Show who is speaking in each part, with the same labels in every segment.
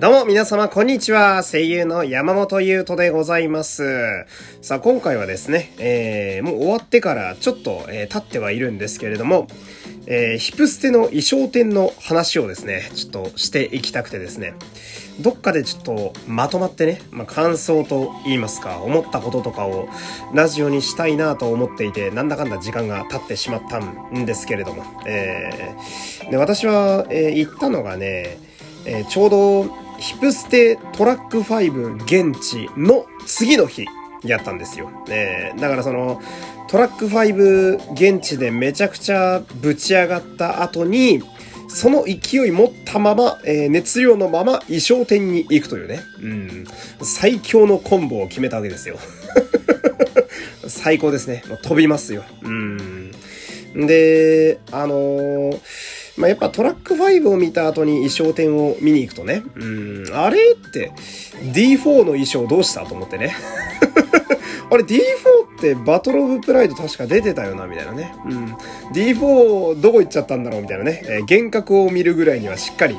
Speaker 1: どうも皆様こんにちは。声優の山本優斗でございます。さあ今回はですね、えー、もう終わってからちょっと、えー、経ってはいるんですけれども、えー、ヒプステの衣装展の話をですね、ちょっとしていきたくてですね、どっかでちょっとまとまってね、まあ、感想と言いますか、思ったこととかをラジオにしたいなと思っていて、なんだかんだ時間が経ってしまったんですけれども、えー、で私は、えー、行ったのがね、えー、ちょうどヒプステトラック5現地の次の日やったんですよ。えー、だからその、トラック5現地でめちゃくちゃぶち上がった後に、その勢い持ったまま、えー、熱量のまま衣装店に行くというね。うん。最強のコンボを決めたわけですよ。最高ですね。飛びますよ。うん。で、あのーまあ、やっぱトラック5を見た後に衣装展を見に行くとね、うん、あれって D4 の衣装どうしたと思ってね。あれ D4 ってバトルオブプライド確か出てたよな、みたいなね。うん。D4 どこ行っちゃったんだろうみたいなね。えー、幻覚を見るぐらいにはしっかり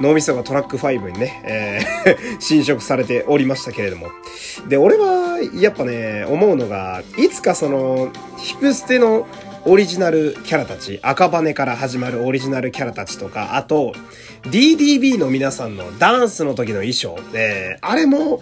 Speaker 1: 脳みそがトラック5にね、えー 侵食されておりましたけれども。で、俺は、やっぱね、思うのが、いつかその、ヒプステのオリジナルキャラたち、赤羽から始まるオリジナルキャラたちとか、あと、DDB の皆さんのダンスの時の衣装、えー、あれも、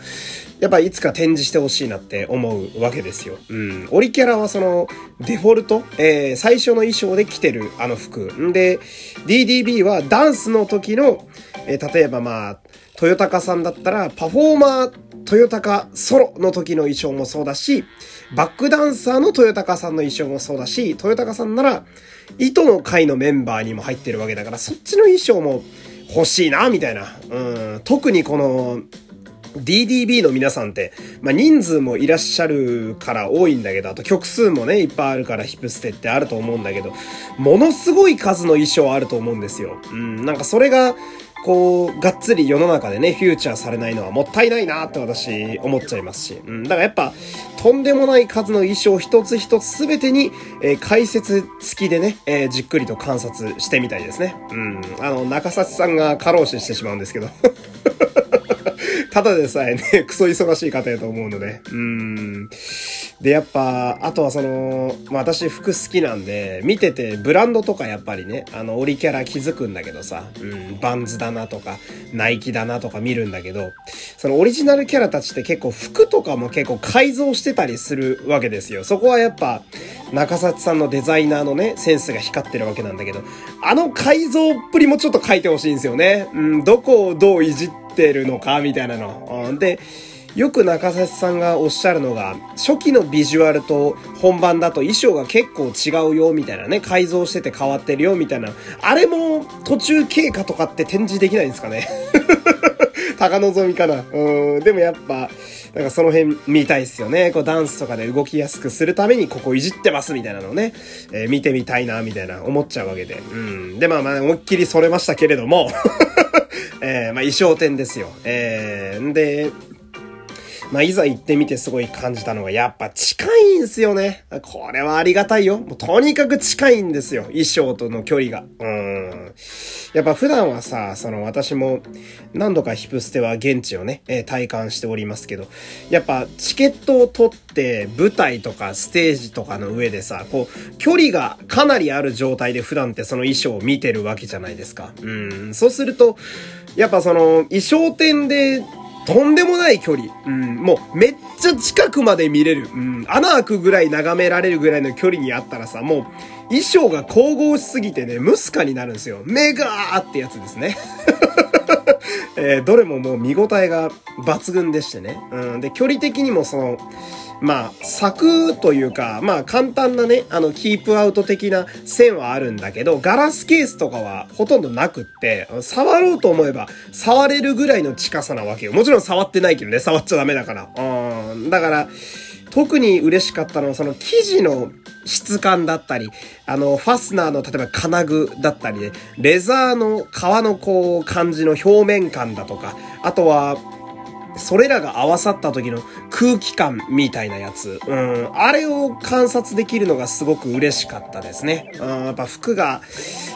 Speaker 1: やっぱいつか展示してほしいなって思うわけですよ。うん。オリキャラはその、デフォルト、えー、最初の衣装で着てるあの服。んで、DDB はダンスの時の、えー、例えばまあ、トヨタカさんだったら、パフォーマートヨタカソロの時の衣装もそうだし、バックダンサーのトヨタカさんの衣装もそうだし、トヨタカさんなら、糸の会のメンバーにも入ってるわけだから、そっちの衣装も欲しいな、みたいな。うん、特にこの、DDB の皆さんって、まあ、人数もいらっしゃるから多いんだけど、あと曲数もね、いっぱいあるからヒップステってあると思うんだけど、ものすごい数の衣装あると思うんですよ。うん、なんかそれが、こう、がっつり世の中でね、フューチャーされないのはもったいないなって私思っちゃいますし。うん、だからやっぱ、とんでもない数の衣装一つ一つすべてに、えー、解説付きでね、えー、じっくりと観察してみたいですね。うん。あの、中崎さんが過労死してしまうんですけど。ただでさえね、クソ忙しい方やと思うので。うん。で、やっぱ、あとはその、まあ、私服好きなんで、見ててブランドとかやっぱりね、あの、オリキャラ気づくんだけどさ、うん、バンズだなとか、ナイキだなとか見るんだけど、そのオリジナルキャラたちって結構服とかも結構改造してたりするわけですよ。そこはやっぱ、中崎さんのデザイナーのね、センスが光ってるわけなんだけど、あの改造っぷりもちょっと書いてほしいんですよね。うん、どこをどういじってるのか、みたいなの。うん、で、よく中瀬さんがおっしゃるのが、初期のビジュアルと本番だと衣装が結構違うよ、みたいなね、改造してて変わってるよ、みたいな。あれも途中経過とかって展示できないんですかね？高望みかな。うん、でもやっぱ、なんかその辺見たいっすよね。こうダンスとかで動きやすくするためにここいじってますみたいなのをね、えー、見てみたいな、みたいな思っちゃうわけで。うん。で、まあまあ思いっきりそれましたけれども えー、まあ衣装展ですよ。えー、で、まあ、いざ行ってみてすごい感じたのが、やっぱ近いんすよね。これはありがたいよ。もうとにかく近いんですよ。衣装との距離が。うん。やっぱ普段はさ、その私も何度かヒプステは現地をね、えー、体感しておりますけど、やっぱチケットを取って舞台とかステージとかの上でさ、こう、距離がかなりある状態で普段ってその衣装を見てるわけじゃないですか。うん。そうすると、やっぱその衣装店でとんでもない距離。うん、もうめっちゃ近くまで見れる。うん、穴開くぐらい眺められるぐらいの距離にあったらさ、もう衣装が神々しすぎてね、ムスカになるんですよ。メガーってやつですね。えー、どれももう見応えが抜群でしてね。うん、で、距離的にもその、まあ、柵というか、まあ簡単なね、あの、キープアウト的な線はあるんだけど、ガラスケースとかはほとんどなくって、触ろうと思えば触れるぐらいの近さなわけよ。もちろん触ってないけどね、触っちゃダメだから。うん。だから、特に嬉しかったのは、その生地の質感だったり、あの、ファスナーの例えば金具だったりで、レザーの皮のこう、感じの表面感だとか、あとは、それらが合わさった時の空気感みたいなやつ。うん、あれを観察できるのがすごく嬉しかったですね。うん、やっぱ服が、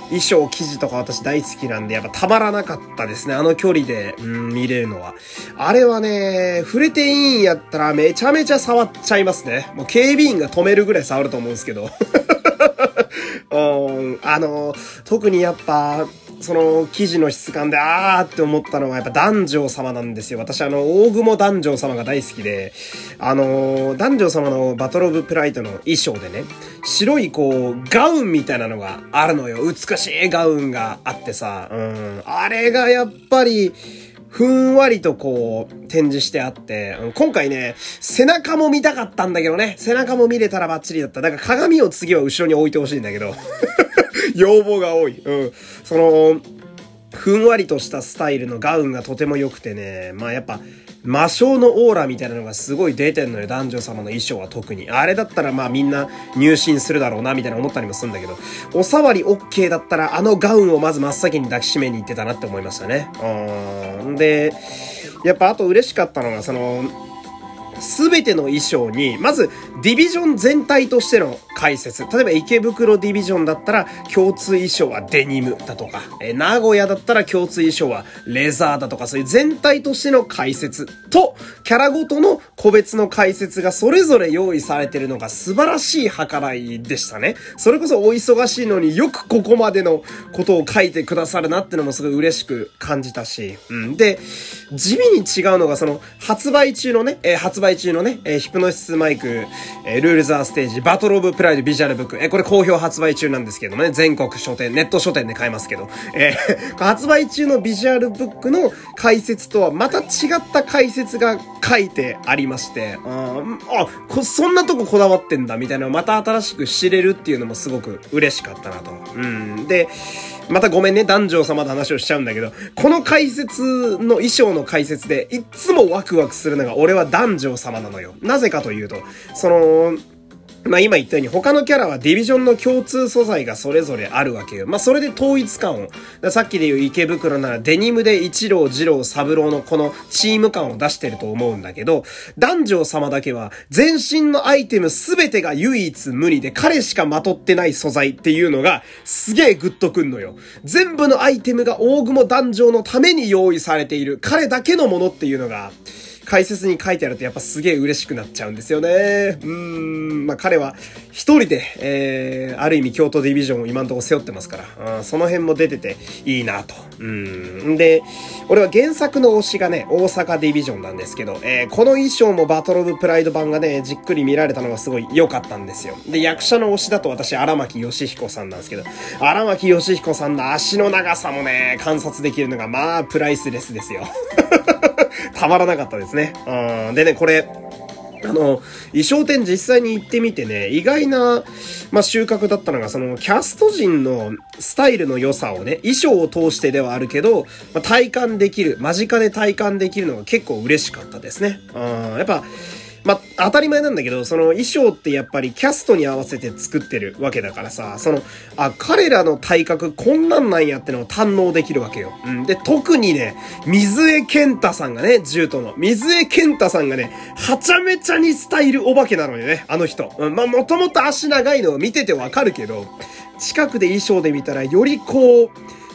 Speaker 1: 衣装、生地とか私大好きなんで、やっぱたまらなかったですね。あの距離で、うん、見れるのは。あれはね、触れていいんやったらめちゃめちゃ触っちゃいますね。もう警備員が止めるぐらい触ると思うんですけど。うん、あの、特にやっぱ、その記事の質感で、あーって思ったのはやっぱ男女様なんですよ。私あの、大雲男女様が大好きで、あの、男女様のバトルオブプライドの衣装でね、白いこう、ガウンみたいなのがあるのよ。美しいガウンがあってさ、うん、あれがやっぱり、ふんわりとこう、展示してあって、今回ね、背中も見たかったんだけどね、背中も見れたらバッチリだった。だから鏡を次は後ろに置いてほしいんだけど。要望が多い。うん。その、ふんわりとしたスタイルのガウンがとても良くてね、まあやっぱ、魔性のオーラみたいなのがすごい出てんのよ、男女様の衣装は特に。あれだったらまあみんな入信するだろうな、みたいな思ったりもするんだけど、おさわり OK だったらあのガウンをまず真っ先に抱きしめに行ってたなって思いましたね。うん。で、やっぱあと嬉しかったのが、その、すべての衣装に、まず、ディビジョン全体としての解説。例えば、池袋ディビジョンだったら、共通衣装はデニムだとか、え名古屋だったら共通衣装はレザーだとか、そういう全体としての解説と、キャラごとの個別の解説がそれぞれ用意されてるのが素晴らしい計らいでしたね。それこそお忙しいのによくここまでのことを書いてくださるなってのもすごい嬉しく感じたし、うん。で、地味に違うのが、その、発売中のね、えー、発売中のね、えー、ヒプノシスマイク、えー、ルールザーステージ、バトルオブプライドビジュアルブック、えー、これ好評発売中なんですけどもね、全国書店、ネット書店で買えますけど、えー、発売中のビジュアルブックの解説とはまた違った解説が書いてありまして、ああ、こ、そんなとここだわってんだ、みたいなのまた新しく知れるっていうのもすごく嬉しかったなと。うん。で、またごめんね、男女様の話をしちゃうんだけど、この解説の衣装の解説で、いっつもワクワクするのが俺は男女様なのよ。なぜかというと、その、まあ今言ったように他のキャラはディビジョンの共通素材がそれぞれあるわけよ。まあそれで統一感を、さっきで言う池袋ならデニムで一郎、二郎、三郎のこのチーム感を出してると思うんだけど、男女様だけは全身のアイテムすべてが唯一無二で彼しかまとってない素材っていうのがすげえグッとくんのよ。全部のアイテムが大雲男女のために用意されている彼だけのものっていうのが、解説に書いてあるとやっぱすげえ嬉しくなっちゃうんですよね。うん、まあ彼は一人で、えー、ある意味京都ディビジョンを今んとこ背負ってますから、あその辺も出てていいなと。うん。で、俺は原作の推しがね、大阪ディビジョンなんですけど、えー、この衣装もバトルオブプライド版がね、じっくり見られたのがすごい良かったんですよ。で、役者の推しだと私、荒牧義彦さんなんですけど、荒牧義彦さんの足の長さもね、観察できるのが、まあ、プライスレスですよ。たまらなかったですね。うん。でね、これ、あの、衣装店実際に行ってみてね、意外な、まあ、収穫だったのが、その、キャスト陣のスタイルの良さをね、衣装を通してではあるけど、まあ、体感できる、間近で体感できるのが結構嬉しかったですね。うん。やっぱ、まあ当たり前なんだけど、その衣装ってやっぱりキャストに合わせて作ってるわけだからさ、その、あ、彼らの体格こんなんなんやってのを堪能できるわけよ。うん。で、特にね、水江健太さんがね、ジュートの。水江健太さんがね、はちゃめちゃにスタイルお化けなのよね、あの人。うん。まあ、もともと足長いのを見ててわかるけど、近くで衣装で見たらよりこう、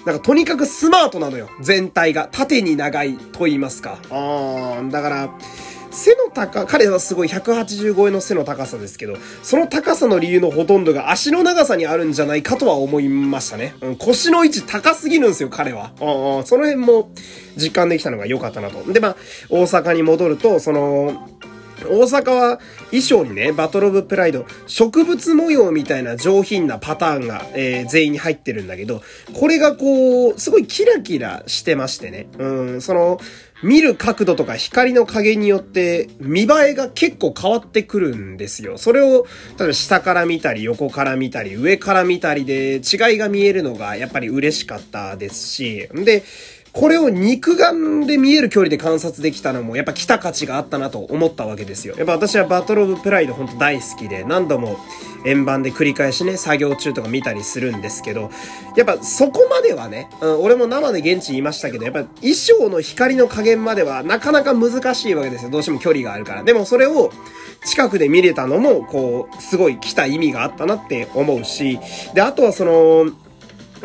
Speaker 1: なんかとにかくスマートなのよ。全体が。縦に長いと言いますか。あー、だから、背の高、彼はすごい180超えの背の高さですけど、その高さの理由のほとんどが足の長さにあるんじゃないかとは思いましたね。うん、腰の位置高すぎるんですよ、彼は。うん、その辺も実感できたのが良かったなと。で、まあ、大阪に戻ると、その、大阪は衣装にね、バトルオブプライド、植物模様みたいな上品なパターンが、えー、全員に入ってるんだけど、これがこう、すごいキラキラしてましてね。うん、その、見る角度とか光の加減によって見栄えが結構変わってくるんですよ。それを、例えば下から見たり、横から見たり、上から見たりで違いが見えるのがやっぱり嬉しかったですし、んで、これを肉眼で見える距離で観察できたのも、やっぱ来た価値があったなと思ったわけですよ。やっぱ私はバトルオブプライドほんと大好きで、何度も円盤で繰り返しね、作業中とか見たりするんですけど、やっぱそこまではね、うん、俺も生で現地にいましたけど、やっぱ衣装の光の加減まではなかなか難しいわけですよ。どうしても距離があるから。でもそれを近くで見れたのも、こう、すごい来た意味があったなって思うし、で、あとはその、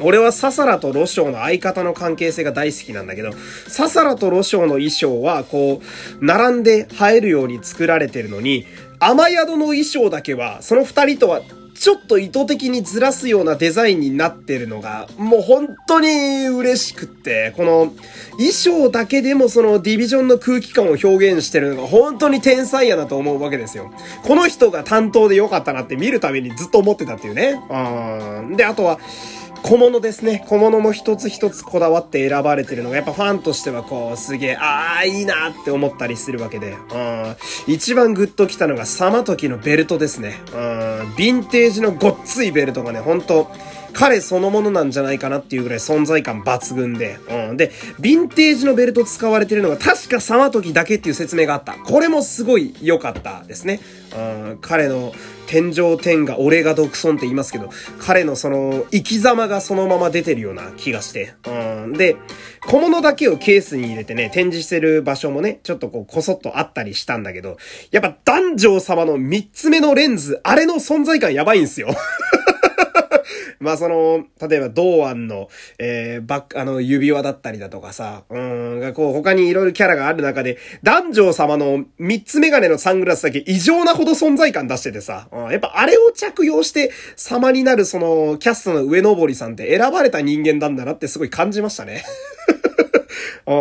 Speaker 1: 俺はササラとロショウの相方の関係性が大好きなんだけど、ササラとロショウの衣装は、こう、並んで映えるように作られてるのに、雨宿の衣装だけは、その二人とはちょっと意図的にずらすようなデザインになってるのが、もう本当に嬉しくって、この衣装だけでもそのディビジョンの空気感を表現してるのが本当に天才やなと思うわけですよ。この人が担当でよかったなって見るためにずっと思ってたっていうね。うん。で、あとは、小物ですね。小物も一つ一つこだわって選ばれてるのが、やっぱファンとしてはこう、すげえ、ああ、いいなって思ったりするわけで。うん。一番グッときたのが、サマトキのベルトですね。うん。ヴィンテージのごっついベルトがね、ほんと、彼そのものなんじゃないかなっていうぐらい存在感抜群で。うん。で、ヴィンテージのベルト使われてるのが確かサマトキだけっていう説明があった。これもすごい良かったですね。うん。彼の天上天が俺が独尊って言いますけど、彼のその生き様がそのまま出てるような気がして。うん。で、小物だけをケースに入れてね、展示してる場所もね、ちょっとこう、こそっとあったりしたんだけど、やっぱ男女様の三つ目のレンズ、あれの存在感やばいんすよ。まあその、例えば道安の、えー、バック、あの、指輪だったりだとかさ、うん、がこう他にいろいろキャラがある中で、男女様の三つ眼鏡のサングラスだけ異常なほど存在感出しててさ、うん、やっぱあれを着用して様になるその、キャストの上登りさんって選ばれた人間なんだなってすごい感じましたね。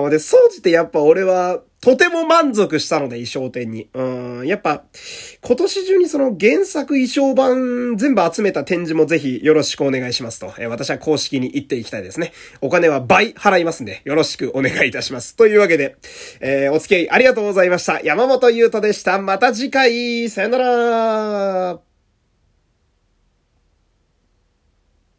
Speaker 1: で、総じてやっぱ俺は、とても満足したので、衣装展に。うん、やっぱ、今年中にその原作衣装版全部集めた展示もぜひよろしくお願いしますと、えー、私は公式に言っていきたいですね。お金は倍払いますんで、よろしくお願いいたします。というわけで、えー、お付き合いありがとうございました。山本優斗でした。また次回、さよなら